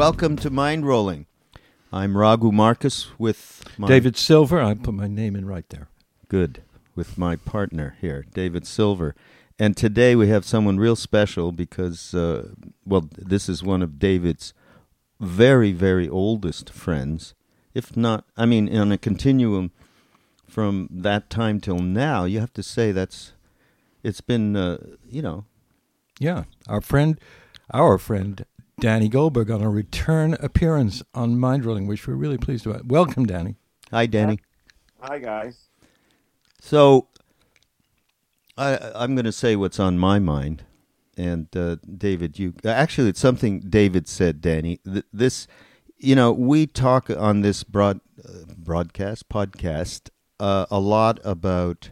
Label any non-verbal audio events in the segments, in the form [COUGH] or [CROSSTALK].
Welcome to Mind Rolling. I'm Raghu Markus with my David Silver. I put my name in right there. good with my partner here, David Silver. And today we have someone real special because, uh, well, this is one of David's very, very oldest friends. If not, I mean, on a continuum from that time till now, you have to say that's, it's been, uh, you know, Yeah, our friend, our friend Danny Goldberg on a return appearance on Mind Rolling, which we're really pleased about. Welcome, Danny. hi, Danny. Hi guys. So, I, I'm going to say what's on my mind, and uh, David, you actually it's something David said, Danny. Th- this, you know, we talk on this broad uh, broadcast podcast uh, a lot about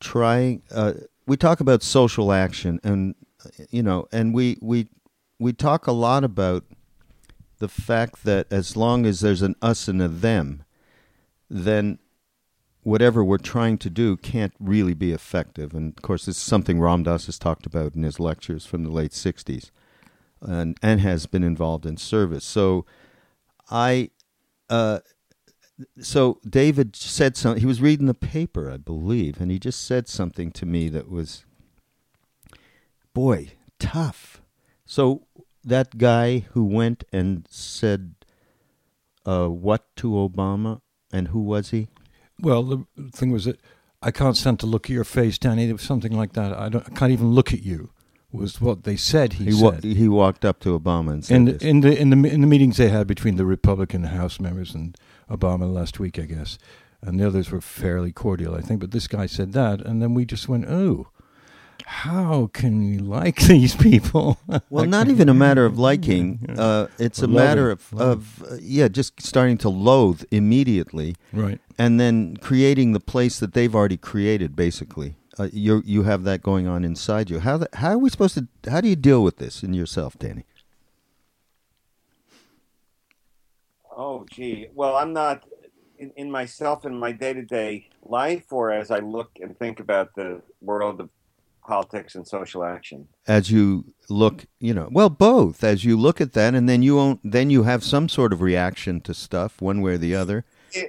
trying. Uh, we talk about social action, and you know, and we we we talk a lot about the fact that as long as there's an us and a them, then whatever we're trying to do can't really be effective. And of course, is something Ram Dass has talked about in his lectures from the late '60s, and and has been involved in service. So, I, uh, so David said something. He was reading the paper, I believe, and he just said something to me that was, boy, tough. So that guy who went and said, uh, what to Obama, and who was he? Well, the thing was that I can't stand to look at your face, Danny. It was something like that. I don't. I can't even look at you. Was what they said. He, He, wa- said. he walked up to Obama and said in this. the, in the in the in the meetings they had between the Republican House members and Obama last week, I guess, and the others were fairly cordial, I think. But this guy said that, and then we just went, "Oh, how can we like these people?" [LAUGHS] well, not even a matter of liking. Uh, it's Or a matter loving. of, of uh, yeah, just starting to loathe immediately, right. and then creating the place that they've already created. Basically, uh, you you have that going on inside you. How the, how are we supposed to? How do you deal with this in yourself, Danny? Oh, gee. Well, I'm not in, in myself in my day to day life, or as I look and think about the world of politics and social action. As you look, you know, well, both. As you look at that, and then you won't, then you have some sort of reaction to stuff, one way or the other.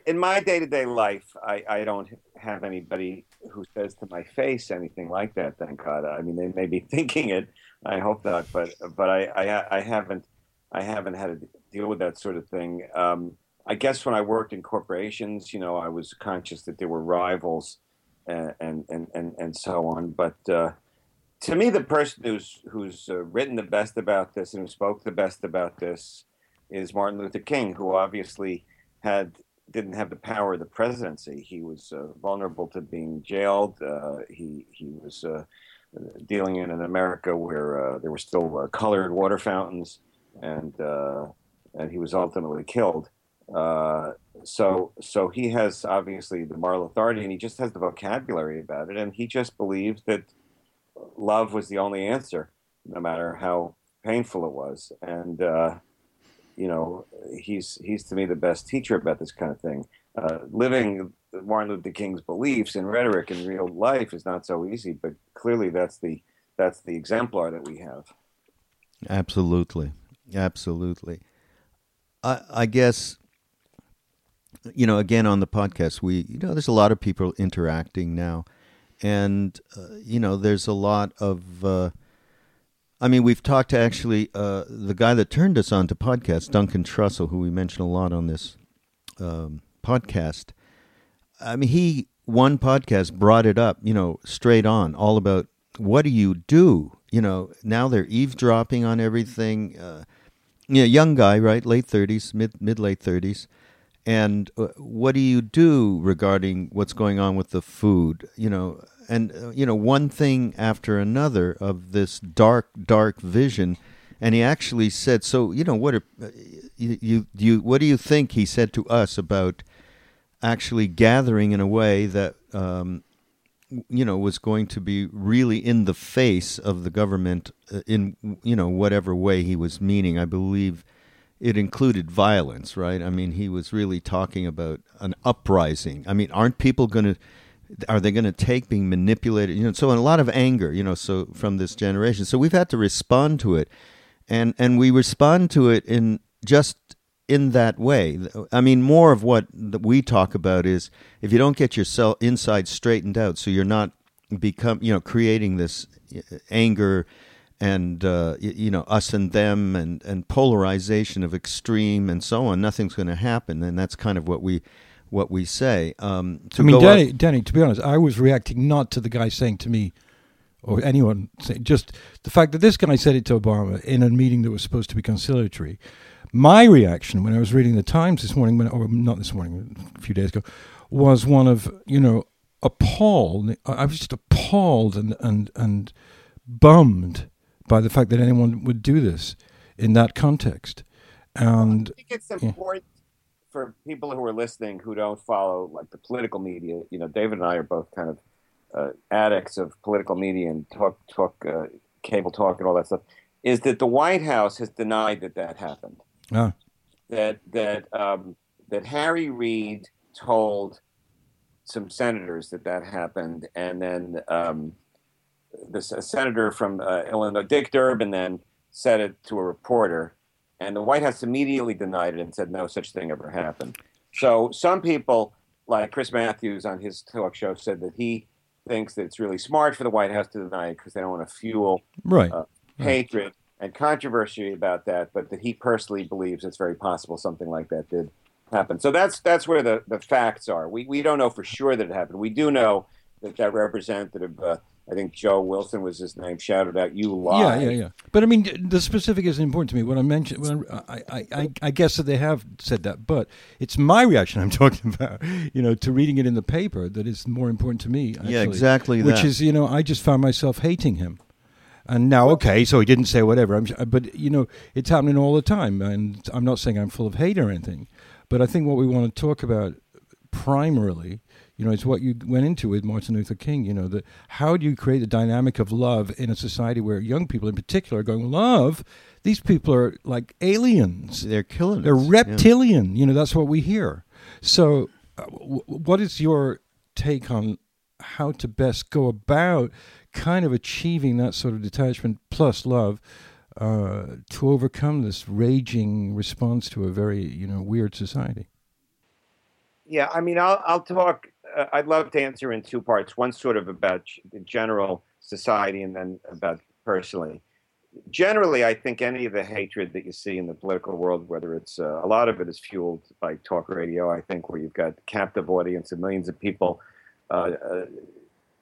In my day to day life, I, I don't have anybody who says to my face anything like that. Thank God. I mean, they may be [LAUGHS] thinking it. I hope not, but but I I, I haven't I haven't had to deal with that sort of thing. Um, I guess when I worked in corporations, you know, I was conscious that there were rivals and and and and, so on. But uh, to me, the person who's who's uh, written the best about this and who spoke the best about this is Martin Luther King, who obviously had didn't have the power of the presidency. He was uh, vulnerable to being jailed. Uh, he he was uh, dealing in an America where uh, there were still colored water fountains, and and he was ultimately killed. Uh, so so he has obviously the moral authority, and he just has the vocabulary about it, and he just believed that love was the only answer, no matter how painful it was, and. Uh, you know, he's he's to me the best teacher about this kind of thing. Uh, living Martin Luther King's beliefs and rhetoric in real life is not so easy, but clearly that's the that's the exemplar that we have. Absolutely, absolutely. I, I guess you know. Again, on the podcast, we you know there's a lot of people interacting now, and uh, you know there's a lot of. Uh, I mean, we've talked to actually uh, the guy that turned us on to podcast, Duncan Trussell, who we mention a lot on this um, podcast. I mean, he one podcast brought it up, you know, straight on, all about what do you do? You know, now they're eavesdropping on everything. Uh, you know, young guy, right, late thirties, mid mid late thirties, and uh, what do you do regarding what's going on with the food? You know, and uh, you know, one thing after another of this dark, dark vision. And he actually said, "So, you know, what are uh, you, you, you? What do you think?" He said to us about actually gathering in a way that um, you know was going to be really in the face of the government in you know whatever way he was meaning i believe it included violence right? I mean he was really talking about an uprising. I mean aren't people going to are they going to take being manipulated? You know so a lot of anger you know so from this generation. So we've had to respond to it. And and we respond to it in just in that way. I mean, more of what we talk about is if you don't get yourself inside straightened out, so you're not become you know creating this uh, anger and uh, you know us and them and and polarization of extreme and so on. Nothing's going to happen, and that's kind of what we what we say. Um, I mean, Danny, Danny, to be honest, I was reacting not to the guy saying to me or anyone saying just the fact that this guy said it to Obama in a meeting that was supposed to be conciliatory. My reaction when I was reading the Times this morning, when, or not this morning, a few days ago, was one of you know appalled. I was just appalled and and and bummed by the fact that anyone would do this in that context. And I think it's important yeah. for people who are listening who don't follow like the political media. You know, David and I are both kind of uh, addicts of political media and talk talk uh, cable talk and all that stuff. Is that the White House has denied that that happened? Ah. That that um, that Harry Reid told some senators that that happened, and then um, the senator from uh, Illinois, Dick Durbin, then said it to a reporter, and the White House immediately denied it and said no such thing ever happened. So some people, like Chris Matthews on his talk show, said that he thinks that it's really smart for the White House to deny it because they don't want to fuel right. Uh, hatred and controversy about that, but that he personally believes it's very possible something like that did happen. So that's that's where the, the facts are. We we don't know for sure that it happened. We do know that that representative, uh, I think Joe Wilson was his name, shouted out "You lie." Yeah, yeah, yeah. But I mean, the specific is important to me. What I mentioned, when I, I, I, I guess that they have said that, but it's my reaction I'm [LAUGHS] talking about. You know, to reading it in the paper that is more important to me. Actually, yeah, exactly. Which that. is, you know, I just found myself hating him. And now, okay, so he didn't say whatever. I'm, but you know, it's happening all the time, and I'm not saying I'm full of hate or anything. But I think what we want to talk about primarily, you know, is what you went into with Martin Luther King. You know, that how do you create a dynamic of love in a society where young people, in particular, are going love? These people are like aliens. They're killing. They're us. reptilian. Yeah. You know, that's what we hear. So, uh, w- what is your take on how to best go about kind of achieving that sort of detachment plus love? uh, to overcome this raging response to a very you know weird society? Yeah, I mean, I'll I'll talk. Uh, I'd love to answer in two parts. One sort of about the general society, and then about personally. Generally, I think any of the hatred that you see in the political world, whether it's uh, a lot of it is fueled by talk radio, I think, where you've got captive audience of millions of people uh, uh,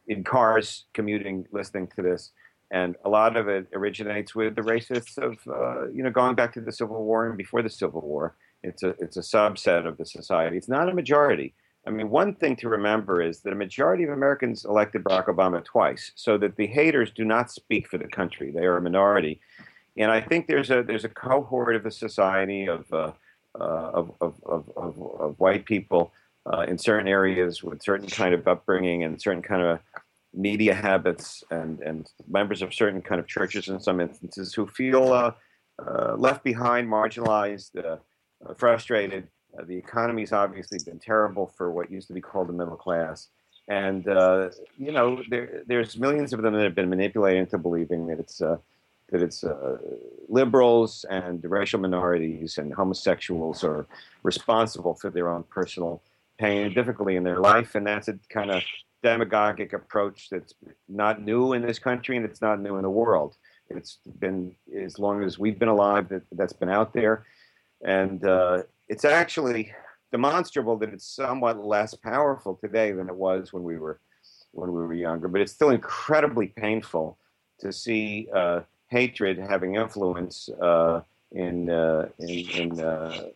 in cars commuting, listening to this and a lot of it originates with the racists of uh, you know going back to the Civil War and before the Civil War. It's a it's a subset of the society. It's not a majority. I mean, one thing to remember is that a majority of Americans elected Barack Obama twice, so that the haters do not speak for the country; they are a minority. And I think there's a there's a cohort of the society of uh, uh, of, of, of, of, white people uh, in certain areas with certain kind of upbringing and certain kind of media habits and, and members of certain kind of churches in some instances who feel uh, uh, left behind, marginalized, uh, frustrated. Uh, the economy's obviously been terrible for what used to be called the middle class. And, uh, you know, there, there's millions of them that have been manipulated into believing that it's, that it's liberals and racial minorities and homosexuals are responsible for their own personal pain and difficulty in their life. And that's a kind of demagogic approach that's not new in this country and it's not new in the world. It's been as long as we've been alive that that's been out there, and uh, it's actually demonstrable that it's somewhat less powerful today than it was when we were when we were younger. But it's still incredibly painful to see uh, hatred having influence uh, in uh, in in, uh,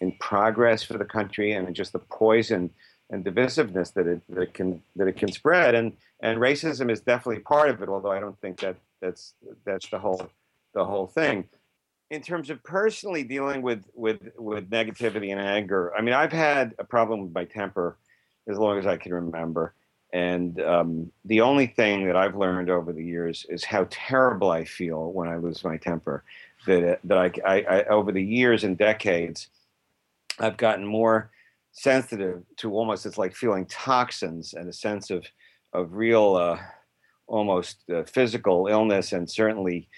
in progress for the country and just the poison and divisiveness that it, that it can that it can spread and and racism is definitely part of it although i don't think that that's that's the whole the whole thing in terms of personally dealing with with with negativity and anger i mean i've had a problem with my temper as long as i can remember. And um, the only thing that i've learned over the years is how terrible i feel when i lose my temper. That that I, I, I over the years and decades i've gotten more sensitive to almost it's like feeling toxins and a sense of of real uh, almost uh, physical illness and certainly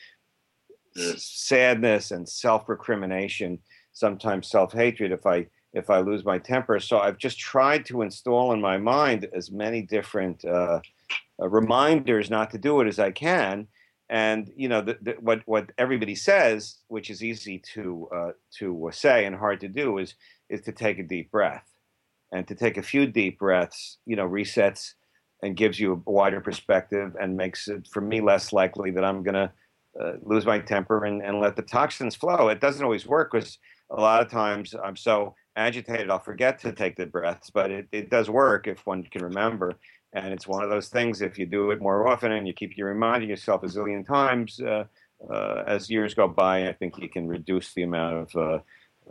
sadness and self-recrimination, sometimes self-hatred if I if I lose my temper. So I've just tried to install in my mind as many different uh, uh, reminders not to do it as I can. And you know the, the, what what everybody says, which is easy to uh, to say and hard to do, is is to take a deep breath, and to take a few deep breaths. You know, resets and gives you a wider perspective and makes it for me less likely that I'm going to uh, lose my temper and, and let the toxins flow. It doesn't always work because a lot of times I'm so agitated I'll forget to take the breaths, but it, it does work if one can remember. And it's one of those things, if you do it more often and you keep you reminding yourself a zillion times uh, uh, as years go by, I think you can reduce the amount of, uh,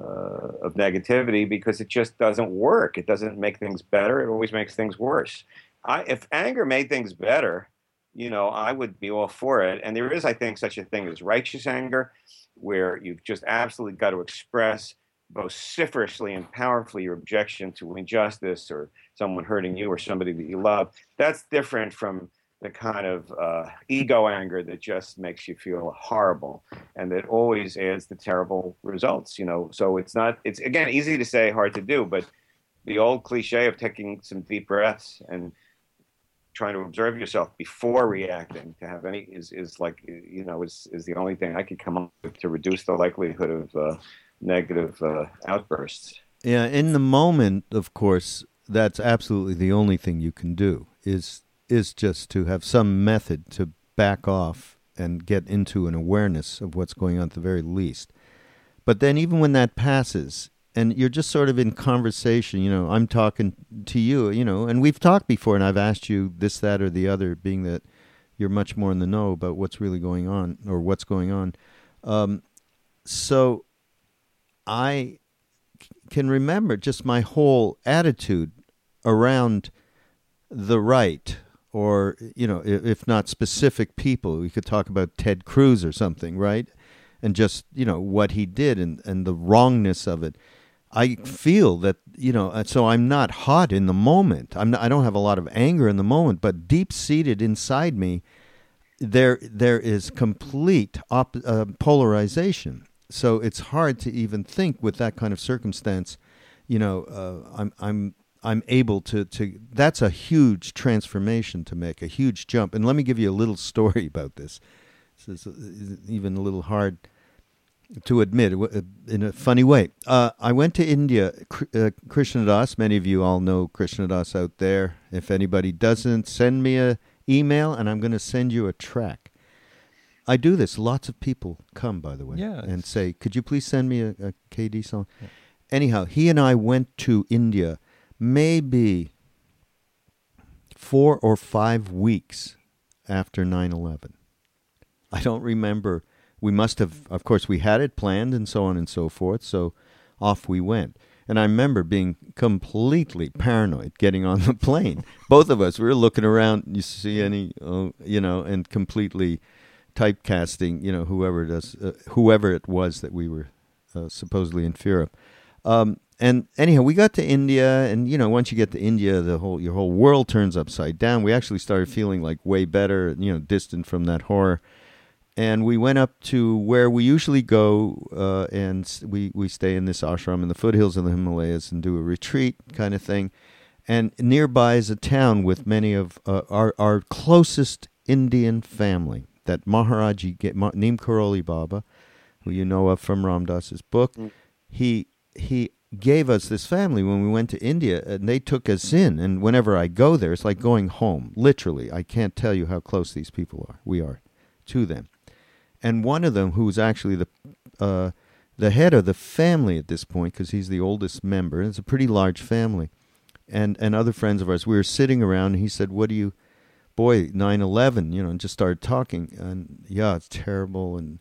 uh, of negativity because it just doesn't work. It doesn't make things better, it always makes things worse. I, if anger made things better, you know, I would be all for it. And there is, I think, such a thing as righteous anger, where you've just absolutely got to express vociferously and powerfully your objection to injustice or someone hurting you or somebody that you love. That's different from the kind of uh, ego anger that just makes you feel horrible and that always adds to terrible results. You know, so it's not. It's again easy to say, hard to do, but the old cliche of taking some deep breaths and trying to observe yourself before reacting to have any is, is like you know is, is the only thing I could come up with to reduce the likelihood of uh, negative uh, outbursts. Yeah, in the moment, of course, that's absolutely the only thing you can do is is just to have some method to back off and get into an awareness of what's going on at the very least. But then even when that passes and you're just sort of in conversation, you know, I'm talking to you, you know, and we've talked before and I've asked you this that or the other being that you're much more in the know about what's really going on or what's going on. Um, so I can remember just my whole attitude around the right or you know if not specific people. We could talk about Ted Cruz or something right? And just you know what he did and and the wrongness of it I feel that you know uh, so I'm not hot in the moment. I'm not, I don't have a lot of anger in the moment but deep seated inside me there there is complete op- uh, polarization. So it's hard to even think with that kind of circumstance you know uh, I'm I'm I'm able to to that's a huge transformation to make a huge jump. And let me give you a little [LAUGHS] story about this. This is uh, even a little hard to admit uh, in a funny way. Uh, I went to India. Uh, Krishna Das, many of you all know Krishna Das out there. If anybody doesn't, send me a email and I'm going to send you a track. I do this. Lots of people come, by the way, Yeah, and say, "Could you please send me a, a KD song?" Anyhow, he and I went to India maybe four or five weeks after 9/11. I don't remember. We must have, of course, we had it planned and so on and so forth. So off we went. And I remember being completely paranoid getting on the [LAUGHS] plane. Both of us, we were looking around. You see any, uh, you know, and completely typecasting, you know, whoever it is, uh, whoever it was that we were uh, supposedly in fear of. Um, and anyhow, we got to India, and you know, once you get to India, the whole your whole world turns upside down. We actually started feeling like way better, you know, distant from that horror. And we went up to where we usually go, uh, and we we stay in this ashram in the foothills of the Himalayas and do a retreat kind of thing. And nearby is a town with many of uh, our our closest Indian family. That Maharaji Neem Karoli Baba, who you know of from Ram Dass's book, he he gave us this family when we went to India, and they took us in. And whenever I go there, it's like going home. Literally, I can't tell you how close these people are. We are to them. And one of them, who was actually the uh, the head of the family at this point, because he's the oldest member, it's a pretty large family, and and other friends of ours, we were sitting around, and he said, "What do you?" Boy, 9/11, you know, and just started talking, and yeah, it's terrible, and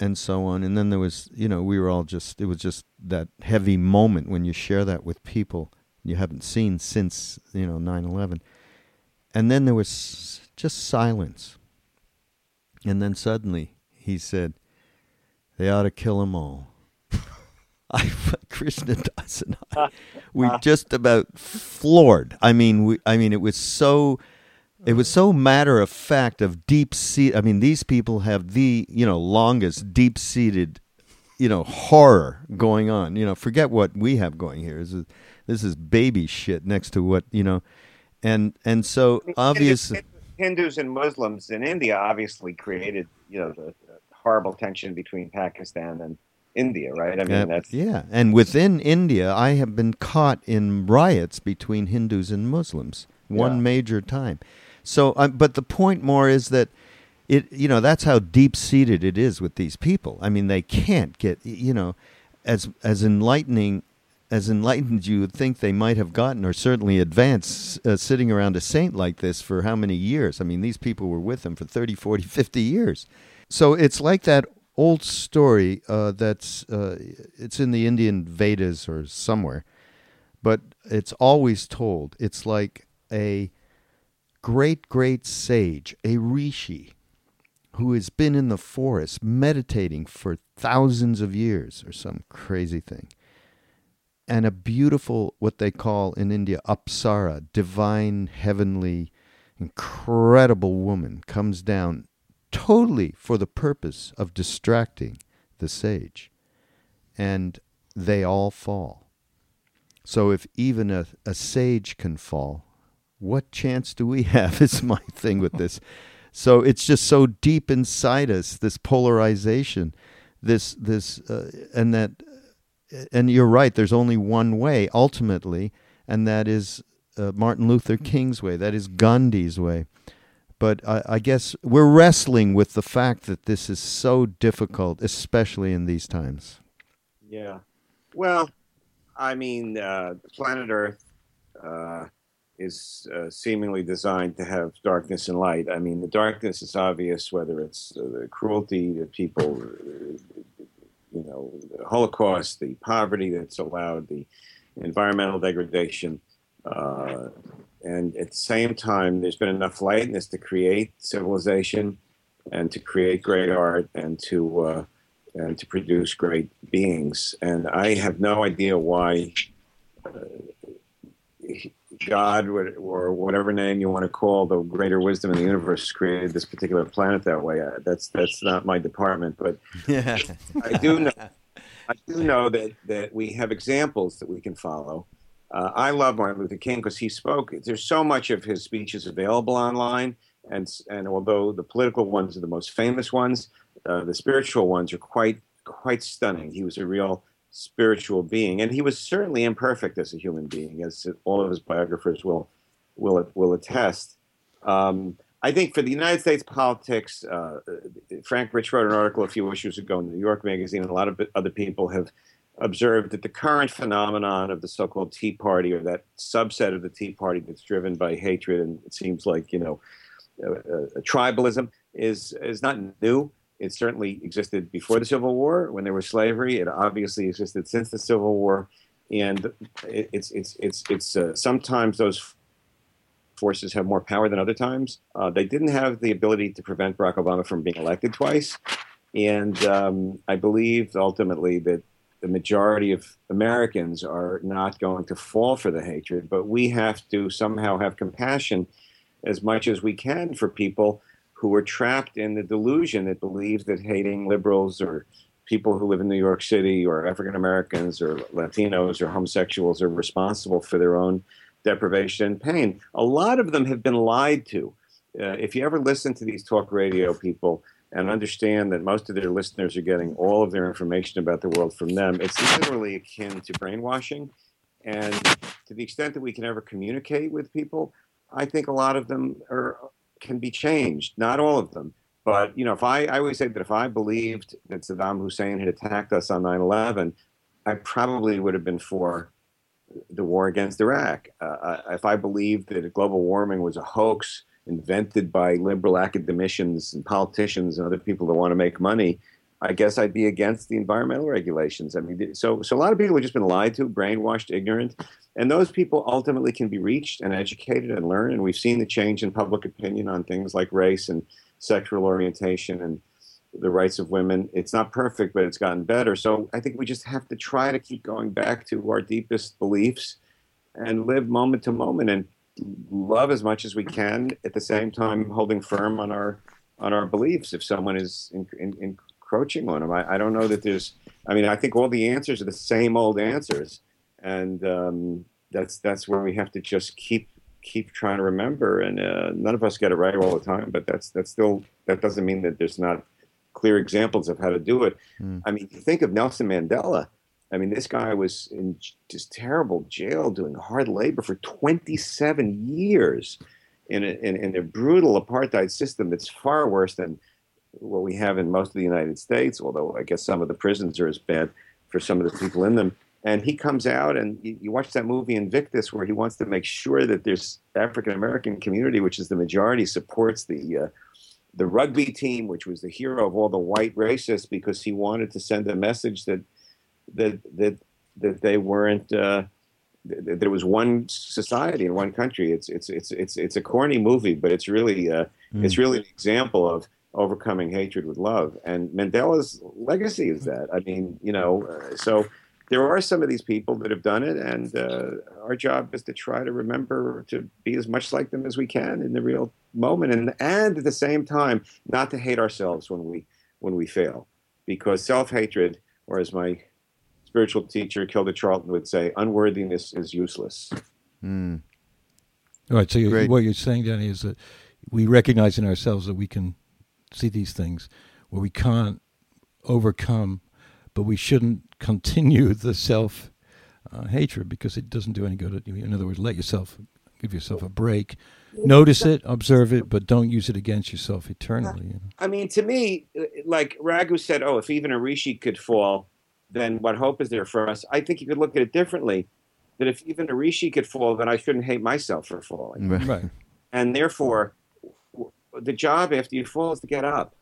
and so on. And then there was, you know, we were all just, it was just that heavy moment when you share that with people you haven't seen since, you know, 9 11. And then there was just silence. And then suddenly he said, they ought to kill them all. [LAUGHS] I, Krishna Das and I, we [LAUGHS] just about floored. I mean, we, I mean, it was so It was so matter of fact of deep seat. I mean, these people have the you know longest deep seated, you know, horror going on. You know, forget what we have going here. This is this is baby shit next to what you know, and and so obviously Hindus and Muslims in India obviously created you know the, horrible tension between Pakistan and India, right? I mean, Uh, that's yeah, and within India, I have been caught in riots between Hindus and Muslims one Yeah. major time. So, uh, but the point more is that it, you know, that's how deep seated it is with these people. I mean, they can't get, you know, as as enlightening as enlightened you would think they might have gotten, or certainly advanced, uh, sitting around a saint like this for how many years? I mean, these people were with him for 30, 40, [LAUGHS] 50 years. So it's like that old story uh, that's uh, it's in the Indian Vedas or somewhere, but it's always told. It's like a great, great sage, a rishi, who has been in the forest meditating for thousands of years or some crazy thing. And a beautiful, what they call in India, apsara, divine, heavenly, incredible woman comes down totally for the purpose of distracting the sage. And they all fall. So if even a, a sage can fall, what chance do we [LAUGHS] have? Is my thing with this. So it's just so deep inside us, this polarization, this this, uh, and that, and you're right. There's only one way ultimately, and that is uh, Martin Luther King's way. That is Gandhi's way. But I, I guess we're wrestling with the fact that this is so difficult, especially in these times. Yeah. Well, I mean, uh, planet Earth uh, is uh, seemingly designed to have darkness and light. I mean, the darkness is obvious, whether it's uh, the cruelty that people, you know, the Holocaust, the poverty that's allowed, the environmental degradation. Uh, and at the same time, there's been enough lightness to create civilization and to create great art and to uh, and to produce great beings. And I have no idea why uh, God or whatever name you want to call the greater wisdom in the universe created this particular planet that way. Uh, That's that's not my department, but Yeah. [LAUGHS] I do know. I do know that that we have examples that we can follow. Uh, I love Martin Luther King because he spoke. There's so much of his speeches available online, and and although the political ones are the most famous ones, uh, the spiritual ones are quite quite stunning. He was a real spiritual being, and he was certainly imperfect as a human being, as all of his biographers will will will attest. Um, I think for the United States politics, uh, Frank Rich wrote an article a few issues ago in the New York Magazine, and a lot of other people have observed that the current phenomenon of the so-called Tea Party, or that subset of the Tea Party that's driven by hatred, and it seems like you know, uh, uh, tribalism, is is not new. It certainly existed before the Civil War when there was slavery. It obviously existed since the Civil War, and it's it's it's it's uh, sometimes those forces have more power than other times. Uh, they didn't have the ability to prevent Barack Obama from being elected twice, and um, I believe ultimately that the majority of Americans are not going to fall for the hatred, but we have to somehow have compassion as much as we can for people who are trapped in the delusion that believes that hating liberals or people who live in New York City or African Americans or Latinos or homosexuals are responsible for their own deprivation and pain. A lot of them have been lied to. Uh, if you ever listen to these talk radio people and understand that most of their listeners are getting all of their information about the world from them, it's literally akin to brainwashing. And to the extent that we can ever communicate with people, I think a lot of them are can be changed. Not all of them, but you know, if I, I always say that if I believed that Saddam Hussein had attacked us on 9/11, I probably would have been for the war against Iraq. Uh, if I believed that global warming was a hoax invented by liberal academicians and politicians and other people that want to make money, I guess I'd be against the environmental regulations. I mean, so so a lot of people have just been lied to, brainwashed, ignorant, and those people ultimately can be reached and educated and learn. And we've seen the change in public opinion on things like race and sexual orientation and the rights of women. It's not perfect, but it's gotten better. So I think we just have to try to keep going back to our deepest beliefs and live moment to moment and love as much as we can at the same time holding firm on our on our beliefs if someone is in, in, encroaching on them. I, I, don't know that there's. I mean, I think all the answers are the same old answers, and um, that's that's where we have to just keep keep trying to remember. And uh, none of us get it right all the time, but that's that's still that doesn't mean that there's not clear examples of how to do it. Mm. I mean, think of Nelson Mandela. I mean, this guy was in just terrible jail doing hard labor for 27 years in a, in, in a brutal apartheid system that's far worse than what we have in most of the United States, although I guess some of the prisons are as bad for some of the people in them. And he comes out, and you, you watch that movie Invictus, where he wants to make sure that this African American community, which is the majority, supports the uh, the rugby team, which was the hero of all the white racists, because he wanted to send a message that that that that they weren't. Uh, that there was one society in one country. It's it's it's it's it's a corny movie, but it's really uh, mm. it's really an example of overcoming hatred with love. And Mandela's legacy is that. I mean, you know, uh, so there are some of these people that have done it, and uh, our job is to try to remember to be as much like them as we can in the real moment, and and at the same time, not to hate ourselves when we when we fail, because self hatred, or as my spiritual teacher Hilda Charlton would say, unworthiness is useless. Mm. All right. So you, what you're saying, Danny, is that we recognize in ourselves that we can see these things where we can't overcome but we shouldn't continue [LAUGHS] the self uh, hatred because it doesn't do any good. In other words, let yourself give yourself a break. Notice it, observe it, but don't use it against yourself eternally. You know? I mean, to me, like Raghu said, oh, if even a rishi could fall, then what hope is there for us? I think you could look at it differently. That if even a rishi could fall, then I shouldn't hate myself for falling. Right. And therefore, the job after you fall is to get up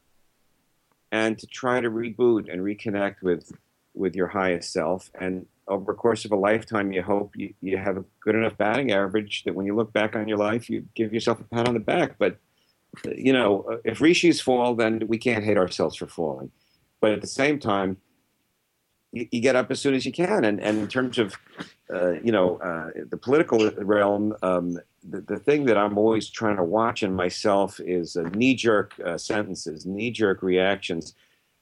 and to try to reboot and reconnect with with your highest self. And over the course of a lifetime, you hope you, you have a good enough batting average that when you look back on your life, you give yourself a pat on the back. But you know, if rishis fall, then we can't hate ourselves for falling. But at the same time, you, you get up as soon as you can. And, and in terms of, uh, you know, uh, the political realm, um, the, the thing that I'm always trying to watch in myself is uh, knee-jerk uh, sentences, knee-jerk reactions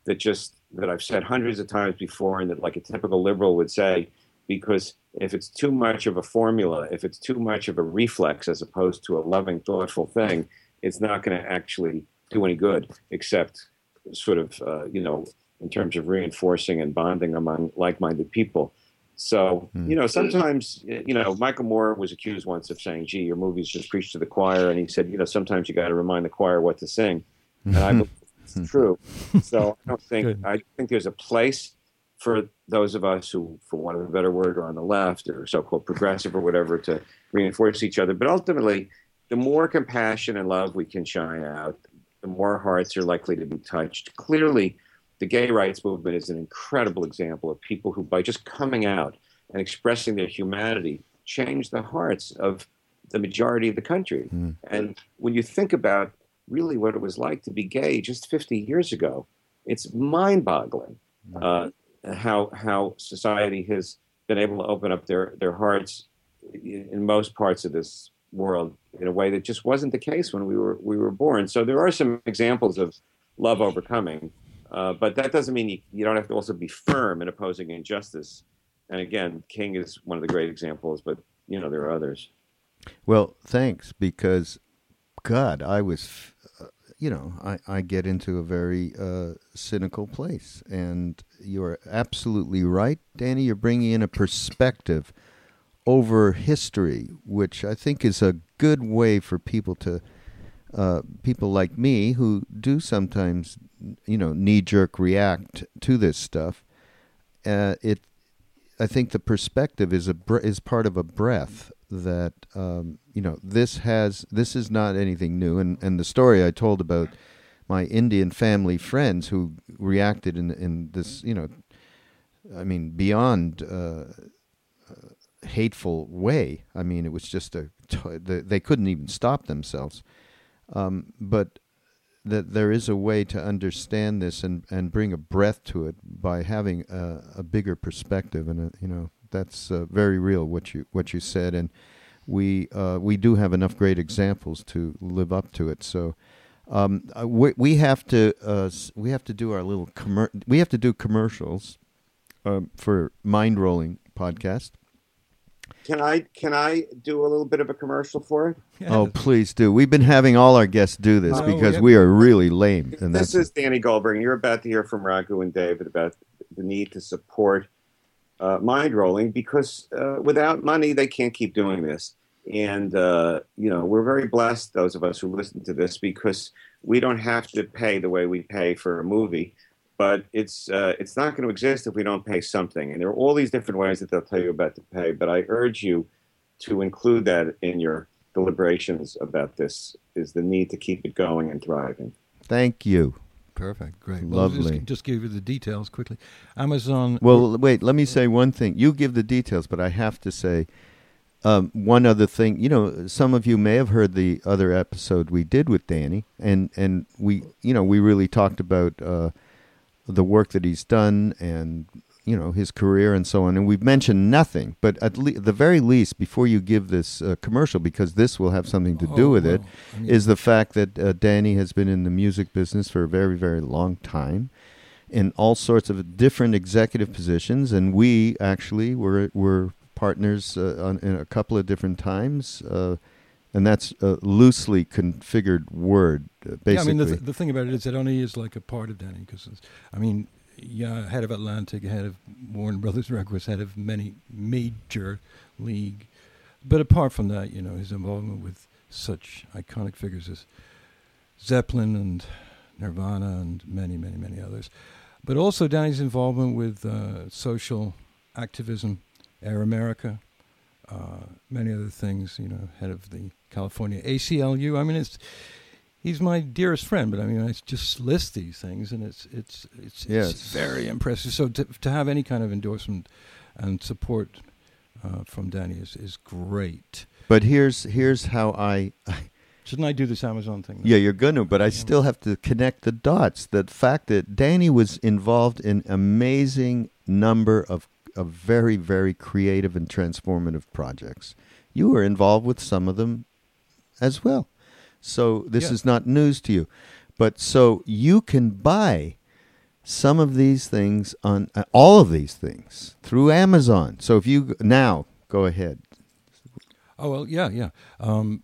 that just that I've said hundreds of times before, and that like a typical liberal would say, because if it's too much of a formula, if it's too much of a reflex as opposed to a loving, thoughtful thing, it's not going to actually do any good, except sort of, uh, you know, in terms of reinforcing and bonding among like-minded people. So, mm. you know, sometimes, you know, Michael Moore was accused once of saying, gee, your movies just preach to the choir. And he said, you know, sometimes you got to remind the choir what to sing. And I [LAUGHS] believe it's hmm. true. So I don't think, I think there's a place for those of us who, for want of a better word, are on the left or so called progressive or whatever to reinforce each other. But ultimately, the more compassion and love we can shine out, the more hearts are likely to be touched. Clearly, the gay rights movement is an incredible example of people who, by just coming out and expressing their humanity, changed the hearts of the majority of the country. Mm. And when you think about really what it was like to be gay just 50 years ago, it's mind boggling hmm. uh, how, how society has been able to open up their, their hearts in most parts of this world in a way that just wasn't the case when we were, we were born. So there are some examples of love overcoming. Uh, but that doesn't mean you, you don't have to also be firm in opposing injustice. And again, King is one of the great examples, but you know there are others. Well, thanks because God, I was, uh, you know, I, I get into a very uh, cynical place, and you're absolutely right, Danny. You're bringing in a perspective over history, which I think is a good way for people to uh, people like me who do sometimes, you know, knee jerk react to this stuff. Uh, it, I think the perspective is a is part of a breath that um, you know this has this is not anything new, and and the story I told about my Indian family friends who reacted in in this you know, I mean beyond. Uh, hateful way. I mean, it was just a. They couldn't even stop themselves. Um, but that there is a way to understand this and, and bring a breath to it by having a, a bigger perspective, and a, you know that's uh, very real what you what you said. And we uh, we do have enough great examples to live up to it. So. Um, uh, we, we have to uh, we have to do our little commer- we have to do commercials um, for mind rolling podcast. Can I can I do a little bit of a commercial for it? Oh, please do. We've been having all our guests do this Oh, because yeah. we are really lame, and this that's is Danny Goldberg, you're about to hear from Raghu and David about the need to support uh, mind rolling because uh, without money they can't keep doing this. And uh, you know we're very blessed, those of us who listen to this, because we don't have to pay the way we pay for a movie. But it's uh, it's not going to exist if we don't pay something. And there are all these different ways that they'll tell you about to pay. But I urge you to include that in your deliberations about this. Is the need to keep it going and thriving. thank you. Perfect. Great. Well, just- Lovely. just, give you the details quickly. Amazon. Well, wait. Let me say one thing. You give the details, but I have to say um, one other thing. You know, some of you may have heard the other episode we did with Danny, and and we, you know, we really talked about uh, the work that he's done and you know his career and so on. And we've mentioned nothing, but at le- the very least, before you give this uh, commercial, because this will have something to do Oh, with it, I mean- is the fact that uh, Danny has been in the music business for a very, very long time in all sorts of different executive positions, and we actually were were partners uh, on, in a couple of different times, uh, and that's a loosely configured word, uh, basically. Yeah, I mean, the, th- the thing about it is that only is like a part of Danny because, I mean, yeah, head of Atlantic, head of Warner Brothers [LAUGHS] Records, head of many major league. But apart from that, you know, his involvement with such iconic figures as Zeppelin and Nirvana and many, many, many others. But also Danny's involvement with uh, social activism, Air America, uh, many other things, you know, head of the California ACLU. I mean, it's he's my dearest friend, but I mean, I just list these things, and it's it's it's, Yes. it's very impressive. So to to have any kind of endorsement and support uh, from Danny is is great. but here's here's how I Shouldn't I do this Amazon thing? Yeah, you're going to, but I still have to connect the dots. The fact that Danny was involved in amazing number of of very very creative and transformative projects. You were involved with some of them as well. So this Yeah. is not news to you. But so you can buy some of these things on uh, all of these things through Amazon. So if you now go ahead. Oh well, yeah, yeah. Um,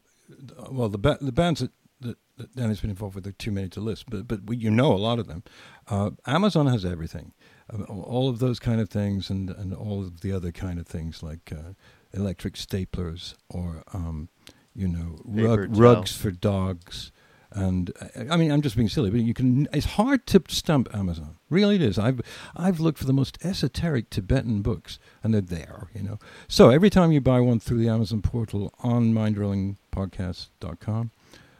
well, the ba- the bands that, that, that Danny's been involved with are too many to list, but but we, you know a lot of them. Uh, Amazon has everything, uh, all of those kind of things, and and all of the other kind of things like uh, electric staplers or um, you know rug, rugs for dogs. And uh, I mean, I'm just being silly, but you can. It's hard to stump Amazon. Really, it is. I've I've looked for the most esoteric Tibetan books, and they're there. You know. So every time you buy one through the Amazon portal on mindrollingpodcast.com,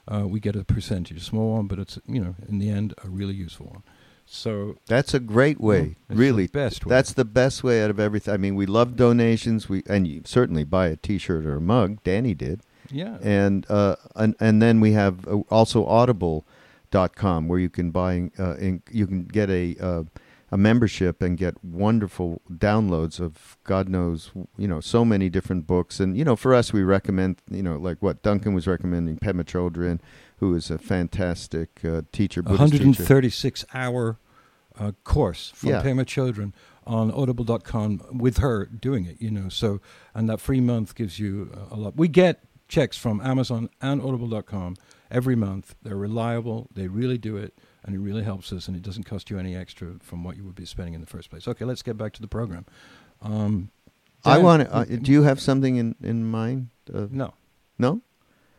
uh, we get a percentage, a small one, but it's you know in the end a really useful one. So That's a great way, it's really. the best way. That's the best way out of everything. I mean, we love donations. We and you certainly buy a T-shirt or a mug. Danny did, yeah. and uh, and and then we have uh, also Audible.com where you can buy uh, in, you can get a uh, a membership and get wonderful downloads of God knows you know so many different books. And you know, for us, we recommend you know like what Duncan was recommending Pema Chodron, who is a fantastic uh, teacher, A Buddhist teacher. 136 hour uh, course from Yeah. Pema Chodron on audible.com with her doing it, you know. So, and that free month gives you a lot. We get checks from Amazon and audible.com every month. They're reliable, they really do it, and it really helps us, and it doesn't cost you any extra from what you would be spending in the first place. Okay, let's get back to the program. Um, I want to. Uh, do you have something in in mind? Uh, No, no.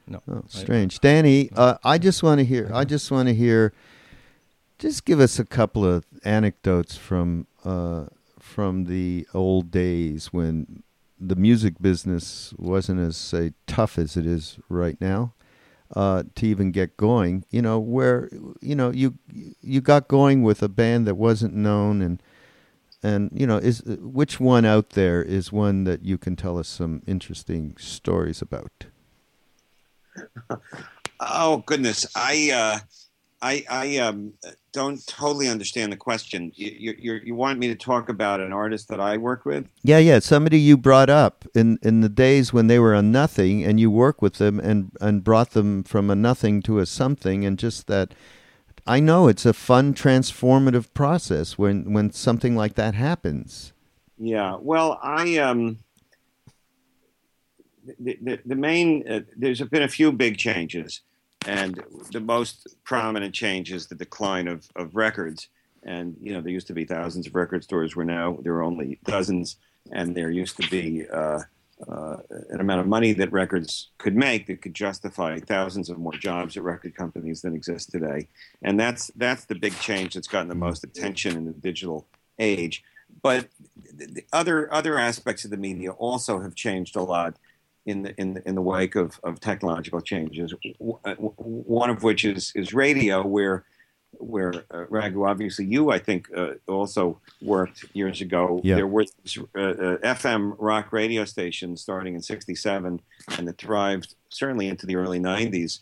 no. Oh, I- strange, Danny. No. Uh, I just want to hear. I I just want to hear. Just give us a couple of anecdotes from uh, from the old days when the music business wasn't as say tough as it is right now uh, to even get going. You know where you know you you got going with a band that wasn't known and. And you know, is which one out there is one that you can tell us some interesting stories about? [LAUGHS] Oh goodness, I uh, I, I um, don't totally understand the question. You, you, you want me to talk about an artist that I work with? Yeah, yeah. Somebody you brought up in, in the days when they were a nothing, and you work with them and and brought them from a nothing to a something, and just that. I know it's a fun, transformative process when when something like that happens. Yeah. Well, I um. The, the, the main uh, there's been a few big changes and the most prominent change is the decline of, of records. And you know, there used to be thousands of record stores. Where now there are only dozens, and there used to be uh, uh, an amount of money that records could make that could justify thousands of more jobs at record companies than exist today. And that's that's the big change that's gotten the most attention in the digital age. But the other other aspects of the media also have changed a lot in the in the, in the wake of, of technological changes. Uh, one of which is is radio, where where uh, Raghu, obviously you, I think, uh, also worked years ago. Yeah. There were uh, uh FM rock radio stations starting in '67, and that thrived certainly into the early '90s,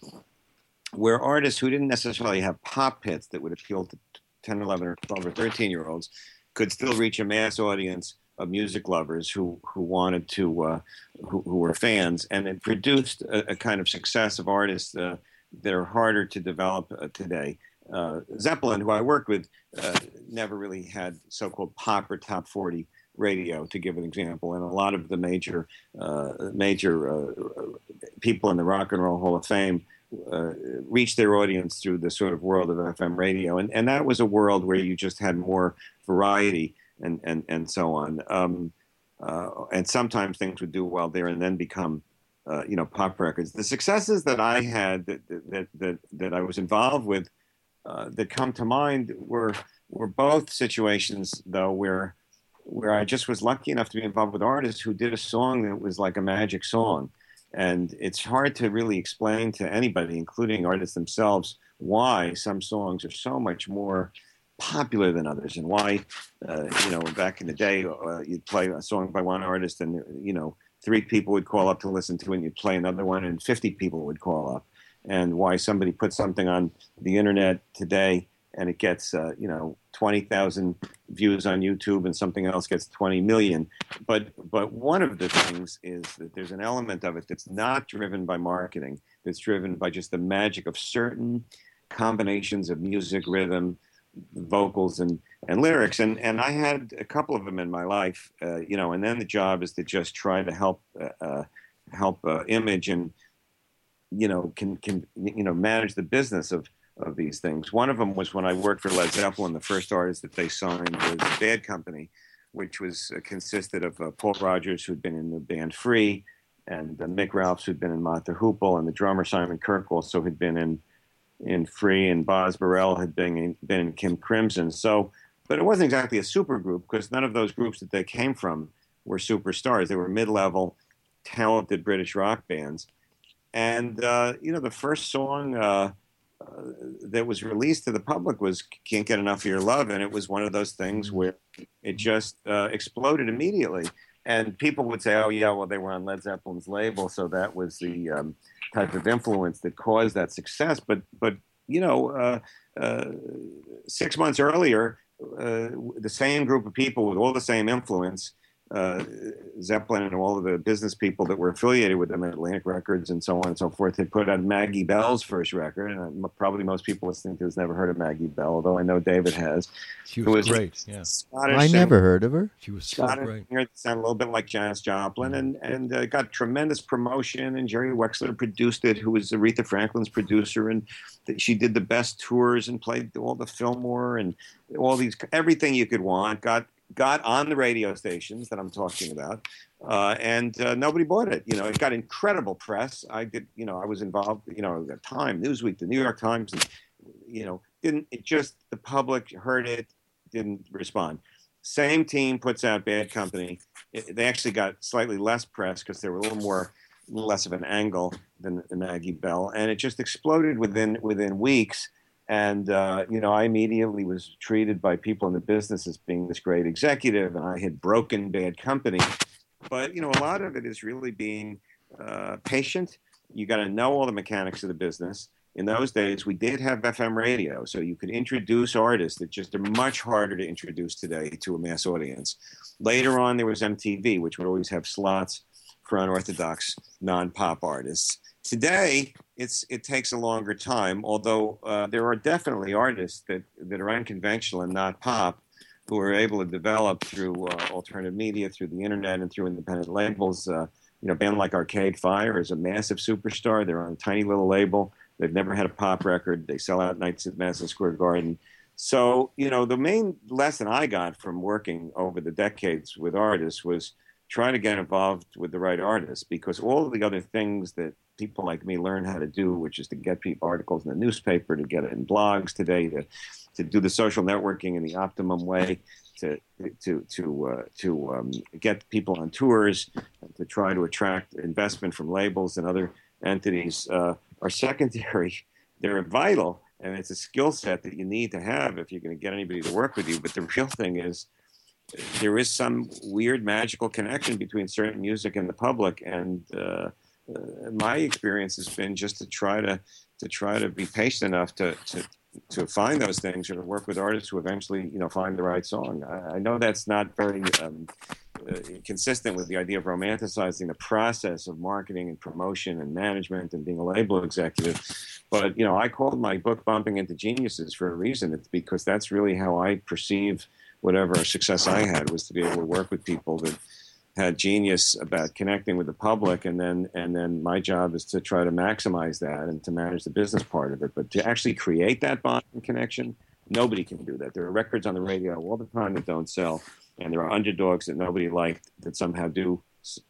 where artists who didn't necessarily have pop hits that would appeal to 10, 11, or 12 or 13 year olds could still reach a mass audience music lovers who who wanted to uh, who, who, were fans, and it produced a, a kind of success of artists uh, that are harder to develop uh, today. Uh, Zeppelin, who I worked with, uh, never really had so-called pop or top forty radio, to give an example, and a lot of the major uh, major people in the Rock and Roll Hall of Fame. Uh, reach their audience through the sort of world of FM radio, and and that was a world where you just had more variety and and and so on. Um, uh, and sometimes things would do well there and then become, uh, you know, pop records. The successes that I had that that that, that I was involved with uh, that come to mind were were both situations though where where I just was lucky enough to be involved with artists who did a song that was like a magic song. And it's hard to really explain to anybody, including artists themselves, why some songs are so much more popular than others and why uh, you know back in the day uh, you'd play a song by one artist and you know three people would call up to listen to it and you'd play another one and 50 people would call up. And why somebody puts something on the internet today and it gets uh, you know 20,000 views on YouTube and something else gets 20 million. But but one of the things is that there's an element of it that's not driven by marketing that's driven by just the magic of certain combinations of music rhythm vocals and, and lyrics. And, and I had a couple of them in my life, uh, you know, and then the job is to just try to help, uh, uh help uh, image and, you know, can, can, you know, manage the business of, of these things. One of them was when I worked for Led Zeppelin, the first artist that they signed was Bad Company, which was uh, consisted of uh, Paul Rodgers, who'd been in the band Free, and Mick Ralphs, who'd been in the Hoople, and the drummer Simon Kirke also had been in in Free, and Boz Burrell had been in, been in King Crimson. So, but it wasn't exactly a super group because none of those groups that they came from were superstars. They were mid-level, talented British rock bands. And uh, you know, the first song uh, uh, that was released to the public was "Can't Get Enough of Your Love," and it was one of those things where it just uh, exploded immediately. And people would say, "Oh yeah, well they were on Led Zeppelin's label, so that was the." Um, type of influence that caused that success. But but you know, uh, uh, six months earlier, uh, the same group of people with all the same influence uh, Zeppelin and all of the business people that were affiliated with them at Atlantic Records and so on and so forth had put out Maggie Bell's first record. And probably most people listening to this never heard of Maggie Bell, although I know David has. She was, was great. Yeah. Scottish I never heard of her. She was so Scottish great. Singer that sounded a little bit like Janis Joplin and, and uh, got tremendous promotion. And Jerry Wexler produced it, who was Aretha Franklin's producer. And she did the best tours and played all the Fillmore and all these, everything you could want. Got got on the radio stations that I'm talking about, uh, and uh, nobody bought it. You know, it got incredible press. I did, you know, I was involved. You know, the Time, Newsweek, the New York Times, and you know, didn't it just the public heard it, didn't respond. Same team puts out Bad Company. It, they actually got slightly less press because they were a little more, less of an angle than, Maggie Bell, and it just exploded within within weeks and, uh, you know, I immediately was treated by people in the business as being this great executive, and I had broken Bad Company. But, you know, a lot of it is really being uh, patient. You got to know all the mechanics of the business. in those days, we did have FM radio, so you could introduce artists that just are much harder to introduce today to a mass audience. Later on, there was MTV, which would always have slots for unorthodox non-pop artists. Today, it's it takes a longer time, although uh, there are definitely artists that, that are unconventional and not pop who are able to develop through uh, alternative media, through the internet, and through independent labels. Uh, you know, a band like Arcade Fire is a massive superstar. They're on a tiny little label. They've never had a pop record. They sell out nights at Madison Square Garden. So, you know, the main lesson I got from working over the decades with artists was try to get involved with the right artists because all of the other things that people like me learn how to do, which is to get people articles in the newspaper, to get it in blogs today, to to do the social networking in the optimum way, to to to uh, to um, get people on tours, to try to attract investment from labels and other entities uh, are secondary. [LAUGHS] They're vital, and it's a skill set that you need to have if you're going to get anybody to work with you. But the real thing is, there is some weird magical connection between certain music and the public, and uh, uh, my experience has been just to try to to try to be patient enough to to to find those things or to work with artists who eventually you know find the right song. I, I know that's not very um, uh, consistent with the idea of romanticizing the process of marketing and promotion and management and being a label executive. But you know, I called my book "Bumping into Geniuses" for a reason. It's because that's really how I perceive whatever success I had was to be able to work with people that had genius about connecting with the public and then and then my job is to try to maximize that and to manage the business part of it. But to actually create that bond and connection nobody can do that. There are records on the radio all the time that don't sell and there are underdogs that nobody liked that somehow do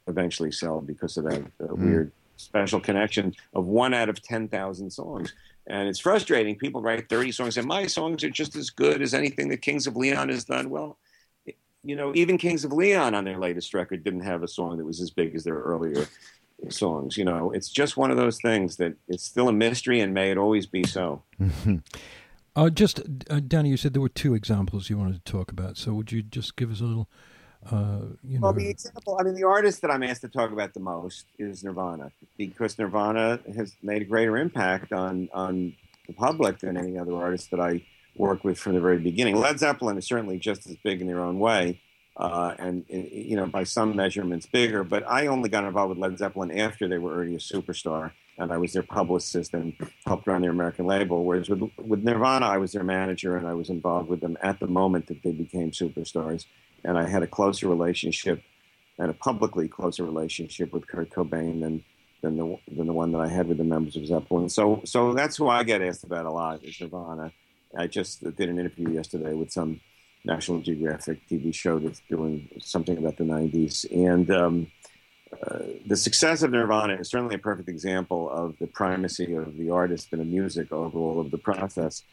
eventually sell because of that uh, mm. weird special connection of one out of 10,000 songs and it's frustrating people write 30 songs and my songs are just as good as anything that Kings of Leon has done well you know, even Kings of Leon on their latest record didn't have a song that was as big as their earlier songs. You know, it's just one of those things that it's still a mystery and may it always be so. Uh, just, uh, Danny, you said there were two examples you wanted to talk about. So would you just give us a little, uh, you know? Well, the example, I mean, the artist that I'm asked to talk about the most is Nirvana because Nirvana has made a greater impact on, on the public than any other artist that I worked with from the very beginning. Led Zeppelin is certainly just as big in their own way, uh, and you know by some measurements bigger. But I only got involved with Led Zeppelin after they were already a superstar, and I was their publicist and helped run their American label. Whereas with with Nirvana, I was their manager and I was involved with them at the moment that they became superstars, and I had a closer relationship and a publicly closer relationship with Kurt Cobain than than the than the one that I had with the members of Zeppelin. So so that's who I get asked about a lot is Nirvana. I just did an interview yesterday with some National Geographic TV show that's doing something about the 90s. And um, uh, the success of Nirvana is certainly a perfect example of the primacy of the artist and the music over all of the process.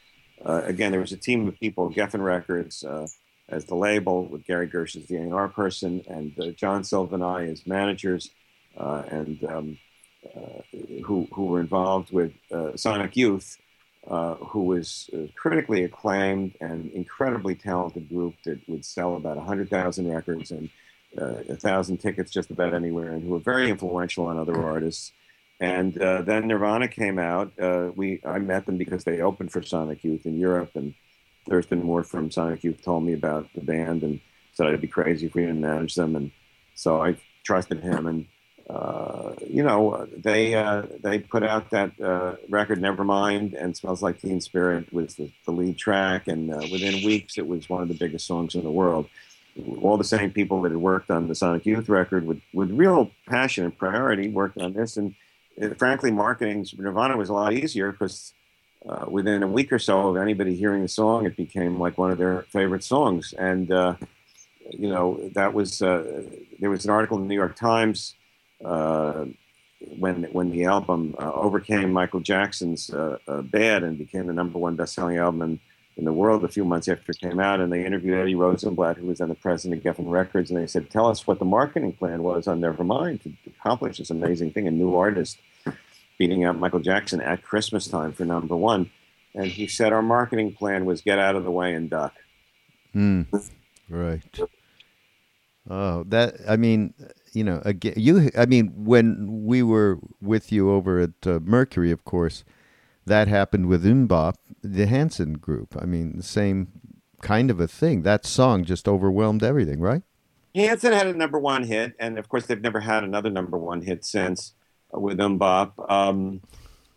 Uh, again, there was a team of people, Geffen Records uh, as the label, with Gary Gersh as the A&R person, and uh, John Silva and I as managers, uh, and um, uh, who, who were involved with Sonic Youth uh, who was uh, critically acclaimed and incredibly talented group that would sell about 100,000 records and uh, 1,000 tickets just about anywhere, and who were very influential on other artists. And uh, then Nirvana came out. Uh, we I met them because they opened for Sonic Youth in Europe, and Thurston Moore from Sonic Youth told me about the band and said I'd be crazy if we didn't manage them. And so I trusted him, and uh, you know, they uh, they put out that uh, record Nevermind and Smells Like Teen Spirit was the, the lead track, and uh, within weeks it was one of the biggest songs in the world. All the same people that had worked on the Sonic Youth record with with real passion and priority worked on this, and uh, frankly, marketing Nirvana was a lot easier because. Uh, within a week or so of anybody hearing the song, it became like one of their favorite songs. And, you know, that was, there was an article in the New York Times uh, when when the album uh, overcame Michael Jackson's uh, uh, Bad and became the number one best-selling album in, in, the world a few months after it came out, and they interviewed Eddie Rosenblatt, who was then the president of Geffen Records, and they said, "Tell us what the marketing plan was on Nevermind to accomplish this amazing thing, a new artist beating out Michael Jackson at Christmas time for number one." And he said, "Our marketing plan was get out of the way and duck." Hmm. Right. Oh, that I mean, you know, again, you. I mean, when we were with you over at uh, Mercury, of course, that happened with MMMBop, the Hanson group. I mean, the same kind of a thing. That song just overwhelmed everything, right? Hanson had a number one hit, and of course, they've never had another number one hit since with MMMBop. Um,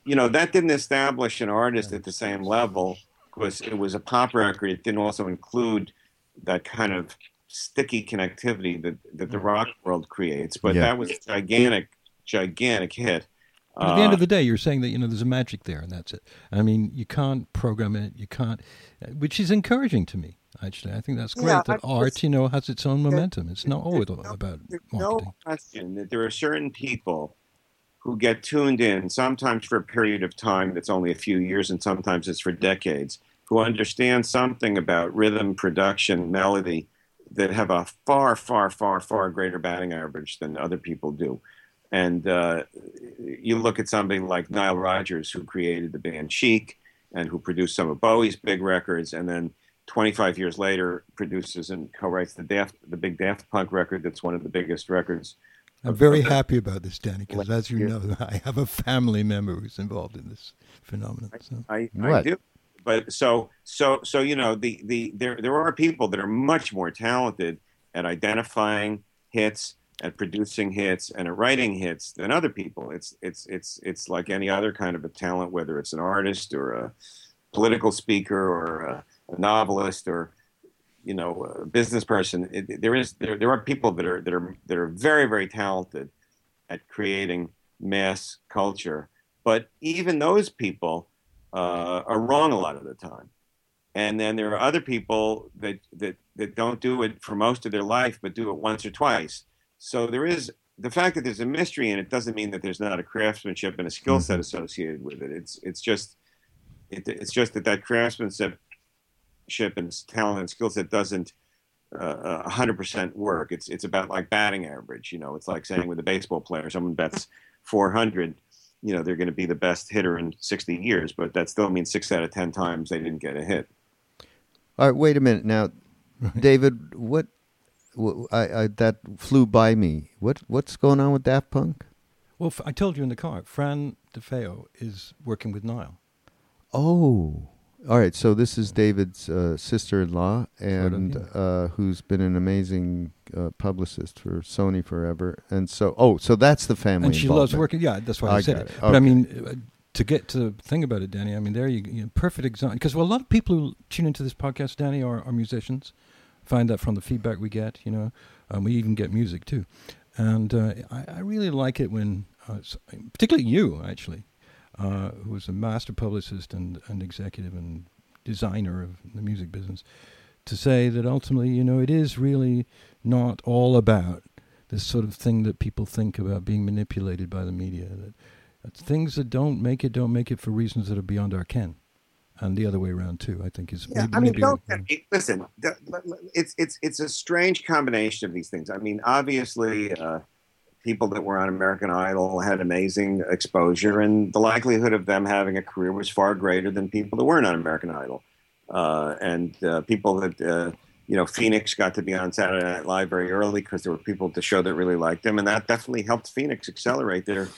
you know, that didn't establish an artist at the same level because it was a pop record. It didn't also include that kind of sticky connectivity that, that the rock world creates. But Yeah. that was a gigantic, gigantic hit. At the end Uh, of the day, you're saying that you know there's a magic there, and that's it. I mean, you can't program it. You can't, which is encouraging to me. Actually, I think that's great Yeah, that I- art, you know, has its own momentum. It's not always no- about marketing. no question that there are certain people who get tuned in, sometimes for a period of time that's only a few years, and sometimes it's for decades, who understand something about rhythm, production, melody, that have a far, far, far, far greater batting average than other people do. And uh, you look at somebody like Nile Rodgers, who created the band Chic and who produced some of Bowie's big records, and then 25 years later produces and co-writes the Daft, the big Daft Punk record that's one of the biggest records. I'm very happy about this, Danny, because as you know, [LAUGHS] I have a family member who's involved in this phenomenon. So. I, I What? do. But so so so you know the the there there are people that are much more talented at identifying hits, at producing hits, and at writing hits than other people. It's it's it's it's like any other kind of a talent, whether it's an artist or a political speaker or a, a novelist or you know a business person. It, there is there there are people that are that are that are very very talented at creating mass culture. But even those people uh, are wrong a lot of the time. And then there are other people that, that, that don't do it for most of their life, but do it once or twice. So there is the fact that there's a mystery in it doesn't mean that there's not a craftsmanship and a skill set associated with it. It's it's just it, it's just that that craftsmanship and talent and skill set doesn't uh, 100% work. It's it's about like batting average. You know, it's like saying with a baseball player, someone bets 400 you know they're going to be the best hitter in 60 years, but that still means six out of 10 times they didn't get a hit. All right, wait a minute now, David. What? I, I that flew by me. What what's going on with Daft Punk? Well, I told you in the car, Fran DeFeo is working with Nile. Oh, all right. So this is David's uh, sister-in-law, and yeah. uh, who's been an amazing uh, publicist for Sony forever. And so, oh, so that's the family. and she loves working. Yeah, that's why I, I said it. it. But I mean, uh, to get to the thing about it, Danny. I mean, there you, you know, perfect example. Because well, a lot of people who tune into this podcast, Danny, are, are musicians. Find that from the feedback we get. You know, um, we even get music too, and uh, I, I really like it when, uh, particularly you actually, uh, who is a master publicist and, and executive and designer of the music business, to say that ultimately, you know, it is really not all about this sort of thing that people think about being manipulated by the media. That, that things that don't make it don't make it for reasons that are beyond our ken, and the other way around too. I think is Yeah, maybe, I mean, don't listen. th- It's it's it's a strange combination of these things. I mean, obviously, uh, people that were on American Idol had amazing exposure, and the likelihood of them having a career was far greater than people that weren't on American Idol. Uh, and uh, people that uh, you know, Phoenix got to be on Saturday Night Live very early because there were people at the show that really liked them, and that definitely helped Phoenix accelerate their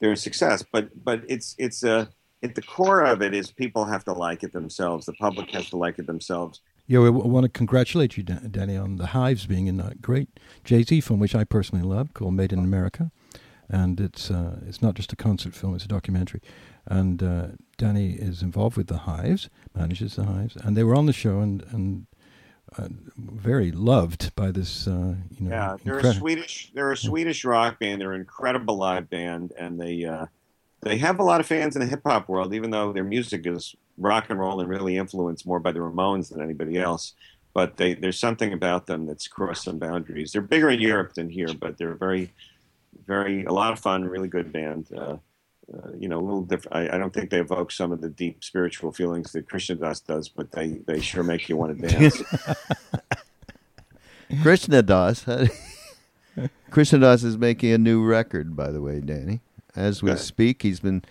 their success. But but it's it's uh, at the core of it is people have to like it themselves. The public has to like it themselves. Yeah, we want to congratulate you, Dan- Danny, on the Hives being in that great Jay Z film, which I personally love, called Made in America, and it's uh, it's not just a concert film; it's a documentary. And uh, Danny is involved with the Hives, manages the Hives, and they were on the show and and uh, very loved by this. Uh, you know, Yeah, they're a Swedish. They're a Swedish rock band. They're an incredible live band, and they uh, they have a lot of fans in the hip hop world. Even though their music is rock and roll and really influenced more by the Ramones than anybody else, but they there's something about them that's crossed some boundaries. They're bigger in Europe than here, but they're very, very a lot of fun. Really good band. Uh, uh, you know, a little different. I, I don't think they evoke some of the deep spiritual feelings that Krishna Das does, but they, they sure make you want to dance. Krishna Das. Krishna Das is making a new record, by the way, Danny. As we Okay. speak, he's been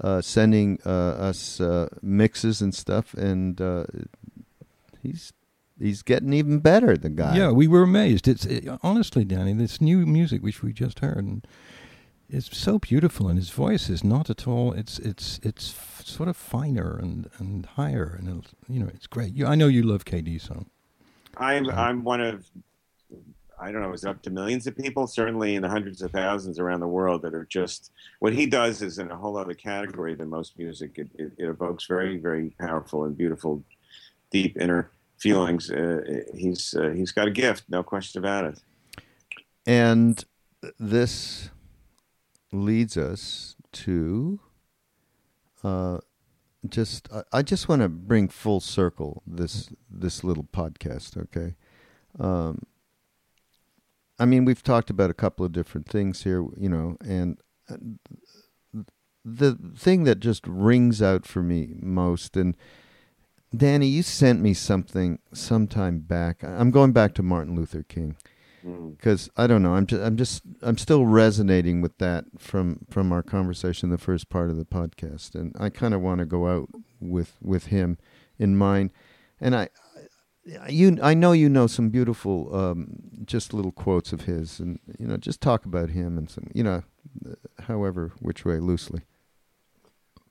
uh, sending uh, us uh, mixes and stuff, and uh, he's he's getting even better. The guy. Yeah, we were amazed. It's it, honestly, Danny, this new music which we just heard, and is so beautiful, and his voice is not at all. It's it's it's f- sort of finer and, and higher, and it'll- you know it's great. You, I know you love KD, so I'm Um, I'm one of I don't know, is it up to millions of people? Certainly in the hundreds of thousands around the world that are just what he does is in a whole other category than most music. It, it, it evokes very very powerful and beautiful, deep inner feelings. Uh, he's uh, he's got a gift, no question about it. And this leads us to uh, just I, just want to bring full circle this this little podcast, okay? Um, I mean, we've talked about a couple of different things here, you know, and uh, the thing that just rings out for me most and Danny, you sent me something sometime back. I'm going back to Martin Luther King Mm. because I don't know. I'm just, I'm just, I'm still resonating with that from from our conversation, the first part of the podcast, and I kind of want to go out with with him in mind. And I, you, I know you know some beautiful, um, just little quotes of his, and you know, just talk about him and some, you know, however which way loosely.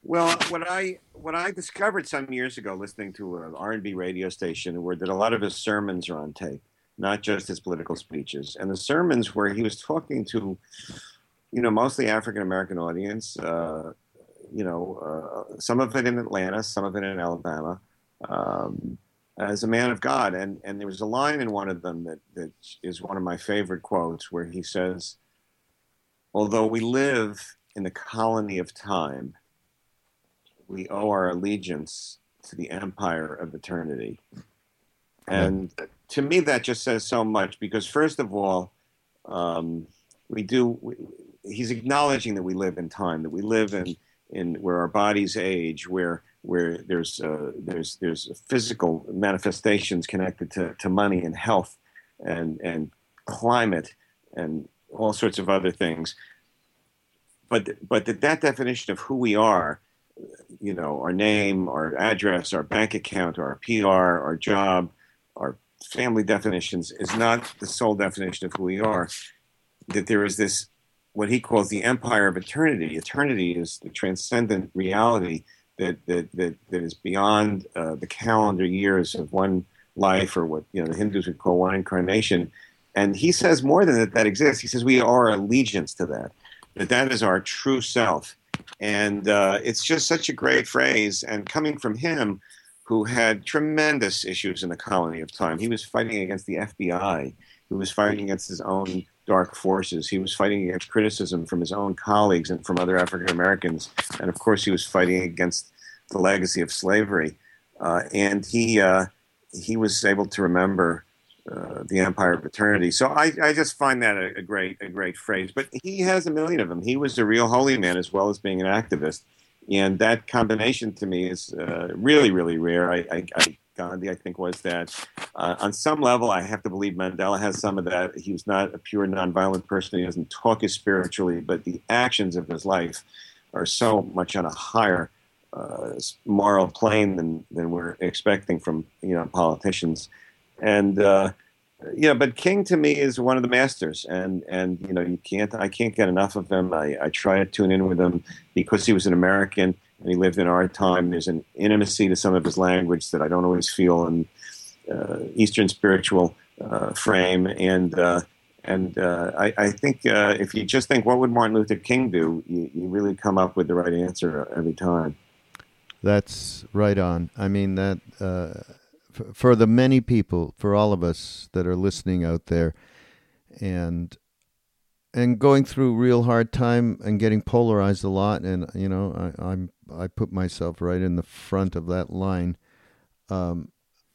Well, what I what I discovered some years ago, listening to an R and B radio station, were that a lot of his sermons are on tape, not just his political speeches. And the sermons where he was talking to, you know, mostly African American audience, uh, you know, uh, some of it in Atlanta, some of it in Alabama, um, as a man of God. And and there was a line in one of them that that is one of my favorite quotes, where he says, "Although we live in the colony of time." we owe our allegiance to the empire of eternity. And to me, that just says so much because, first of all, um, we do. We, he's acknowledging that we live in time, that we live in in where our bodies age, where where there's uh, there's there's physical manifestations connected to, to money and health and and climate and all sorts of other things. But but that that definition of who we are you know, our name, our address, our bank account, our PR, our job, our family definitions is not the sole definition of who we are. That there is this, what he calls the empire of eternity. Eternity is the transcendent reality that that that, that is beyond uh, the calendar years of one life, or what you know the Hindus would call one incarnation. And he says more than that that exists. He says we are allegiance to that. That that is our true self and uh, it's just such a great phrase. And coming from him, who had tremendous issues in the colony of time, he was fighting against the FBI. He was fighting against his own dark forces. He was fighting against criticism from his own colleagues and from other African Americans. And of course, he was fighting against the legacy of slavery. Uh, and he uh, he was able to remember uh, the empire of eternity. So I, I just find that a, a, great a great phrase. But he has a million of them. He was a real holy man as well as being an activist, and that combination to me is uh, really really rare. I, I, I, Gandhi I think was that. Uh, on some level, I have to believe Mandela has some of that. He was not a pure nonviolent person. He doesn't talk as spiritually, but the actions of his life are so much on a higher uh, moral plane than than we're expecting from you know politicians and uh, you know, but King to me is one of the masters, and and you know, you can't I can't get enough of him. I, I try to tune in with him because he was an American and he lived in our time. There's an intimacy to some of his language that I don't always feel in uh, Eastern spiritual uh, frame, and uh, and uh, I, I, think uh, if you just think what would Martin Luther King do, you, you really come up with the right answer every time. That's right on. I mean that for the many people, for all of us that are listening out there, and and going through real hard time and getting polarized a lot, and you know, I, I'm I put myself right in the front of that line. Um,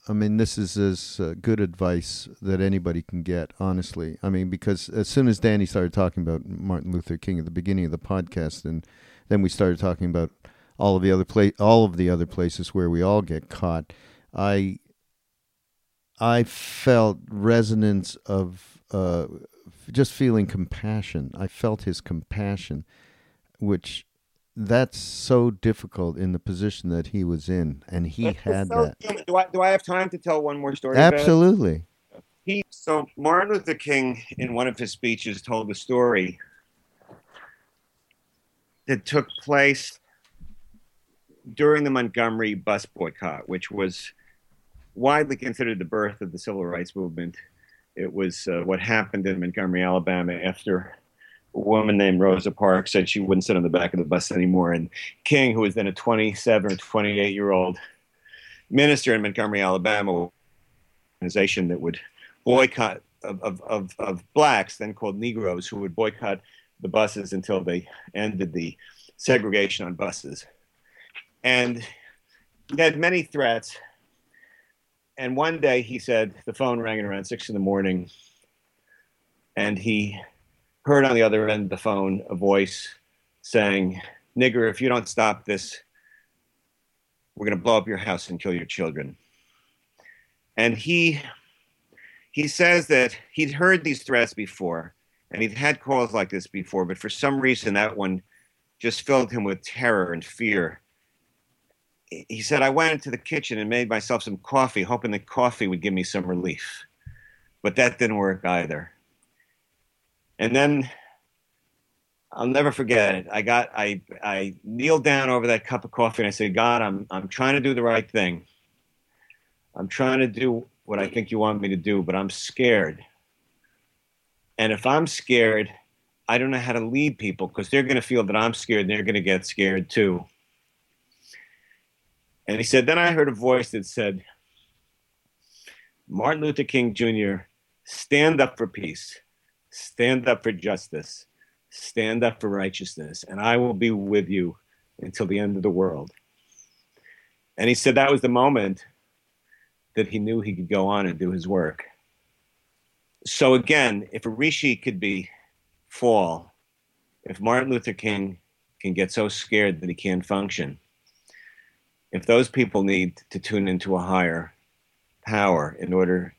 I mean, this is as uh, good advice that anybody can get, honestly. I mean, because as soon as Danny started talking about Martin Luther King at the beginning of the podcast, and then we started talking about all of the other pla- all of the other places where we all get caught, I I felt resonance of uh, just feeling compassion. I felt his compassion, which that's so difficult in the position that he was in, and he That's had so that. human. Do I do I have time to tell one more story? Absolutely. He so Martin Luther King in one of his speeches told a story that took place during the Montgomery bus boycott, which was widely considered the birth of the civil rights movement. It was uh, what happened in Montgomery, Alabama, after woman named Rosa Parks said she wouldn't sit on the back of the bus anymore. And King, who was then a 27 or 28 year old minister in Montgomery, Alabama, organization that would boycott of, of, of, of blacks, then called Negroes, who would boycott the buses until they ended the segregation on buses. And he had many threats. And one day he said the phone rang at around six in the morning, and he heard on the other end of the phone a voice saying, Nigger, if you don't stop this, we're going to blow up your house and kill your children. And he he says that he'd heard these threats before and he'd had calls like this before, but for some reason that one just filled him with terror and fear. He said, I went into the kitchen and made myself some coffee, hoping that coffee would give me some relief. But that didn't work either. And then I'll never forget it. I got I I kneeled down over that cup of coffee and I said, God, I'm I'm trying to do the right thing. I'm trying to do what I think you want me to do, but I'm scared. And if I'm scared, I don't know how to lead people because they're going to feel that I'm scared and they're going to get scared too. And he said, Then I heard a voice that said, Martin Luther King Jr., stand up for peace, stand up for justice, stand up for righteousness, and I will be with you until the end of the world. And he said that was the moment that he knew he could go on and do his work. So again, if a rishi could be fall, if Martin Luther King can get so scared that he can't function, if those people need to tune into a higher power in order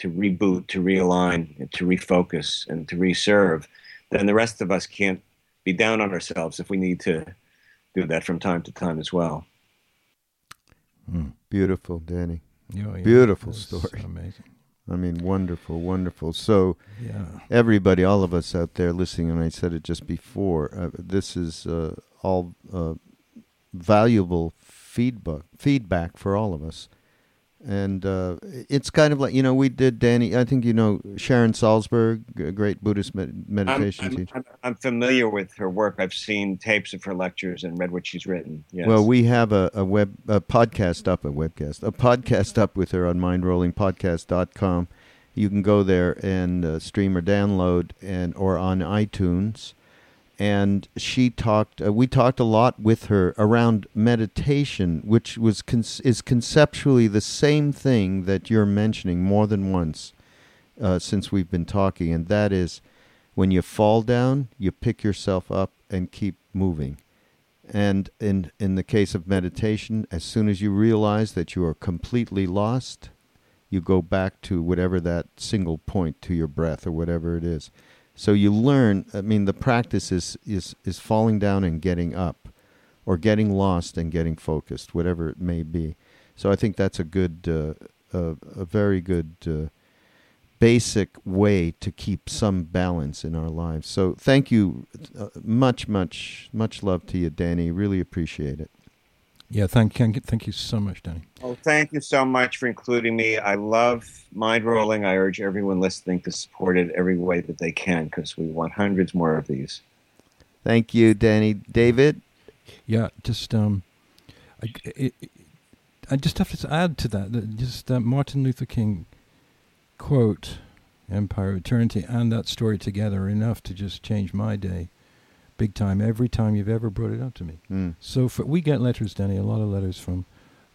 to reboot, to realign, to refocus, and to reserve, then the rest of us can't be down on ourselves if we need to do that from time to time as well. Mm. Beautiful, Danny. Yeah, yeah, Beautiful that's story. Amazing. I mean, wonderful, wonderful. So, Yeah. everybody, all of us out there listening, and I said it just before, uh, this is uh, all uh, valuable feedback feedback for all of us. And uh, it's kind of like, you know, we did, Danny, I think you know Sharon Salzberg, a great Buddhist med- I'm, meditation I'm, teacher. I'm, I'm familiar with her work. I've seen tapes of her lectures and read what she's written. Yes. Well, we have a, a web a podcast up, a webcast, a podcast up with her on mindrollingpodcast.com. You can go there and uh, stream or download, and or on iTunes. And she talked. Uh, we talked a lot with her around meditation, which was con- is conceptually the same thing that you're mentioning more than once uh, since we've been talking, and that is when you fall down, you pick yourself up and keep moving. And in in the case of meditation, as soon as you realize that you are completely lost, you go back to whatever that single point to your breath or whatever it is. So you learn. I mean, the practice is is is falling down and getting up, or getting lost and getting focused, whatever it may be. So I think that's a good, uh, a, a very good. Uh, basic way to keep some balance in our lives. So thank you uh, much much much love to you Danny. Really appreciate it. Yeah, thank, thank you, thank you so much, Danny. Well, thank you so much for including me. I love mind rolling. I urge everyone listening to support it every way that they can because we want hundreds more of these. Thank you Danny. David, Yeah, just um, I, it, it- I just have to add to that that just uh, Martin Luther King quote, "Empire of Eternity," and that story together are enough to just change my day, big time. Every time you've ever brought it up to me. mm, So for, we get letters, Danny, a lot of letters from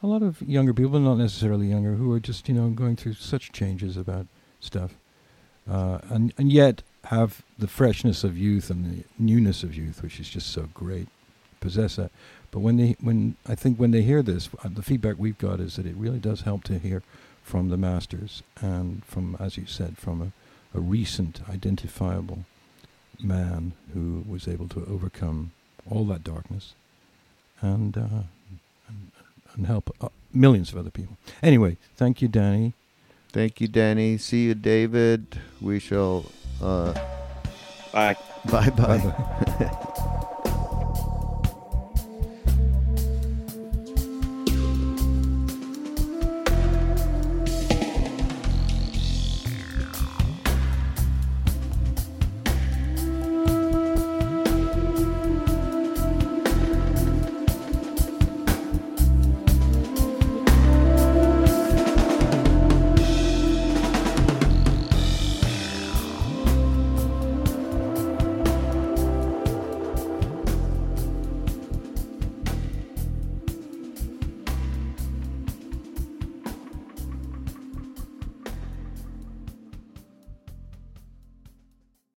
a lot of younger people, not necessarily younger, who are just you know going through such changes about stuff, uh, and and yet have the freshness of youth and the newness of youth, which is just so great. Possess that, but when they when I think when they hear this, uh, the feedback we've got is that it really does help to hear from the masters and from, as you said, from a, a recent identifiable man who was able to overcome all that darkness and uh, and, and help uh, millions of other people. Anyway, thank you, Danny. thank you Danny. See you David. We shall uh Bye. bye bye. Bye-bye. [LAUGHS]